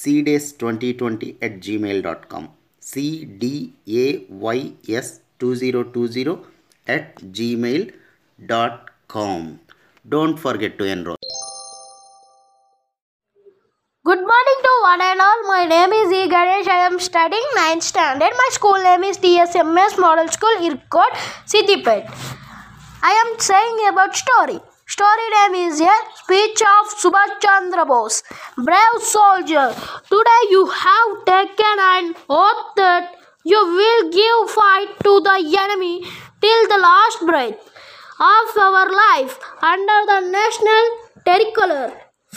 cdays2020 at gmail.com cdays2020 at gmail.com don't forget to enroll Good morning to one and all. My name is E. Ganesh. I am studying 9th standard. My school name is TSMS Model School, Irkot, Siddipet. I am saying about story. Story name is a speech of Subhash Chandra Bose. Brave soldier, today you have taken an oath that you will give fight to the enemy till the last breath of our life under the national tricolor.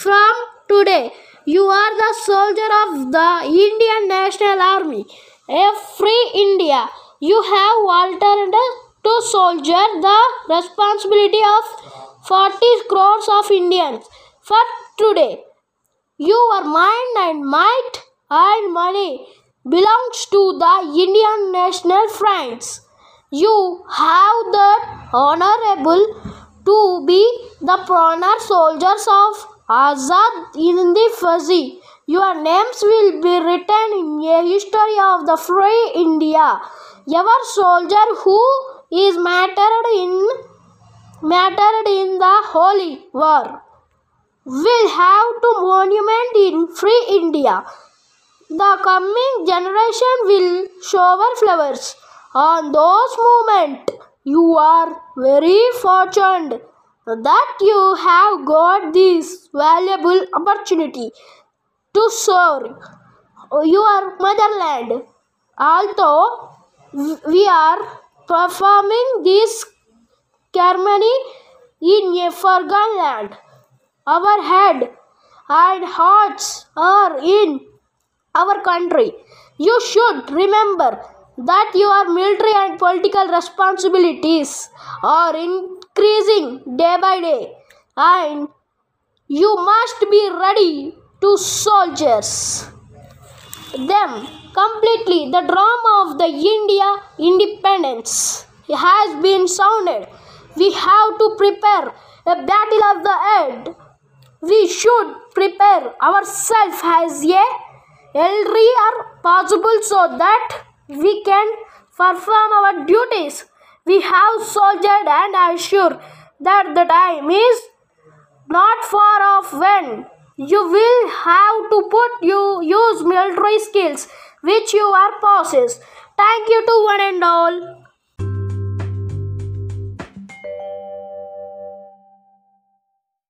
From today, you are the soldier of the Indian National Army. A free India, you have altered to soldier the responsibility of 40 crores of Indians. For today, your mind and might and money belongs to the Indian National Friends. You have the honorable to be the honor soldiers of Azad in the Fuzzy. Your names will be written in a history of the free India. Your soldier who is mattered in mattered in the holy war will have to monument in free India. The coming generation will shower flowers on those moments. You are very fortunate that you have got this valuable opportunity to serve your motherland. Although we are performing this ceremony in a foreign land, our head and hearts are in our country. You should remember that your military and political responsibilities are increasing day by day and you must be ready to soldiers. Them completely. The drama of the india independence has been sounded we have to prepare a battle of the end we should prepare ourselves as a earlier possible so that we can perform our duties. We have soldiered and am that the time is not far off when you will have to put you use military skills which you are possess. Thank you to one and all.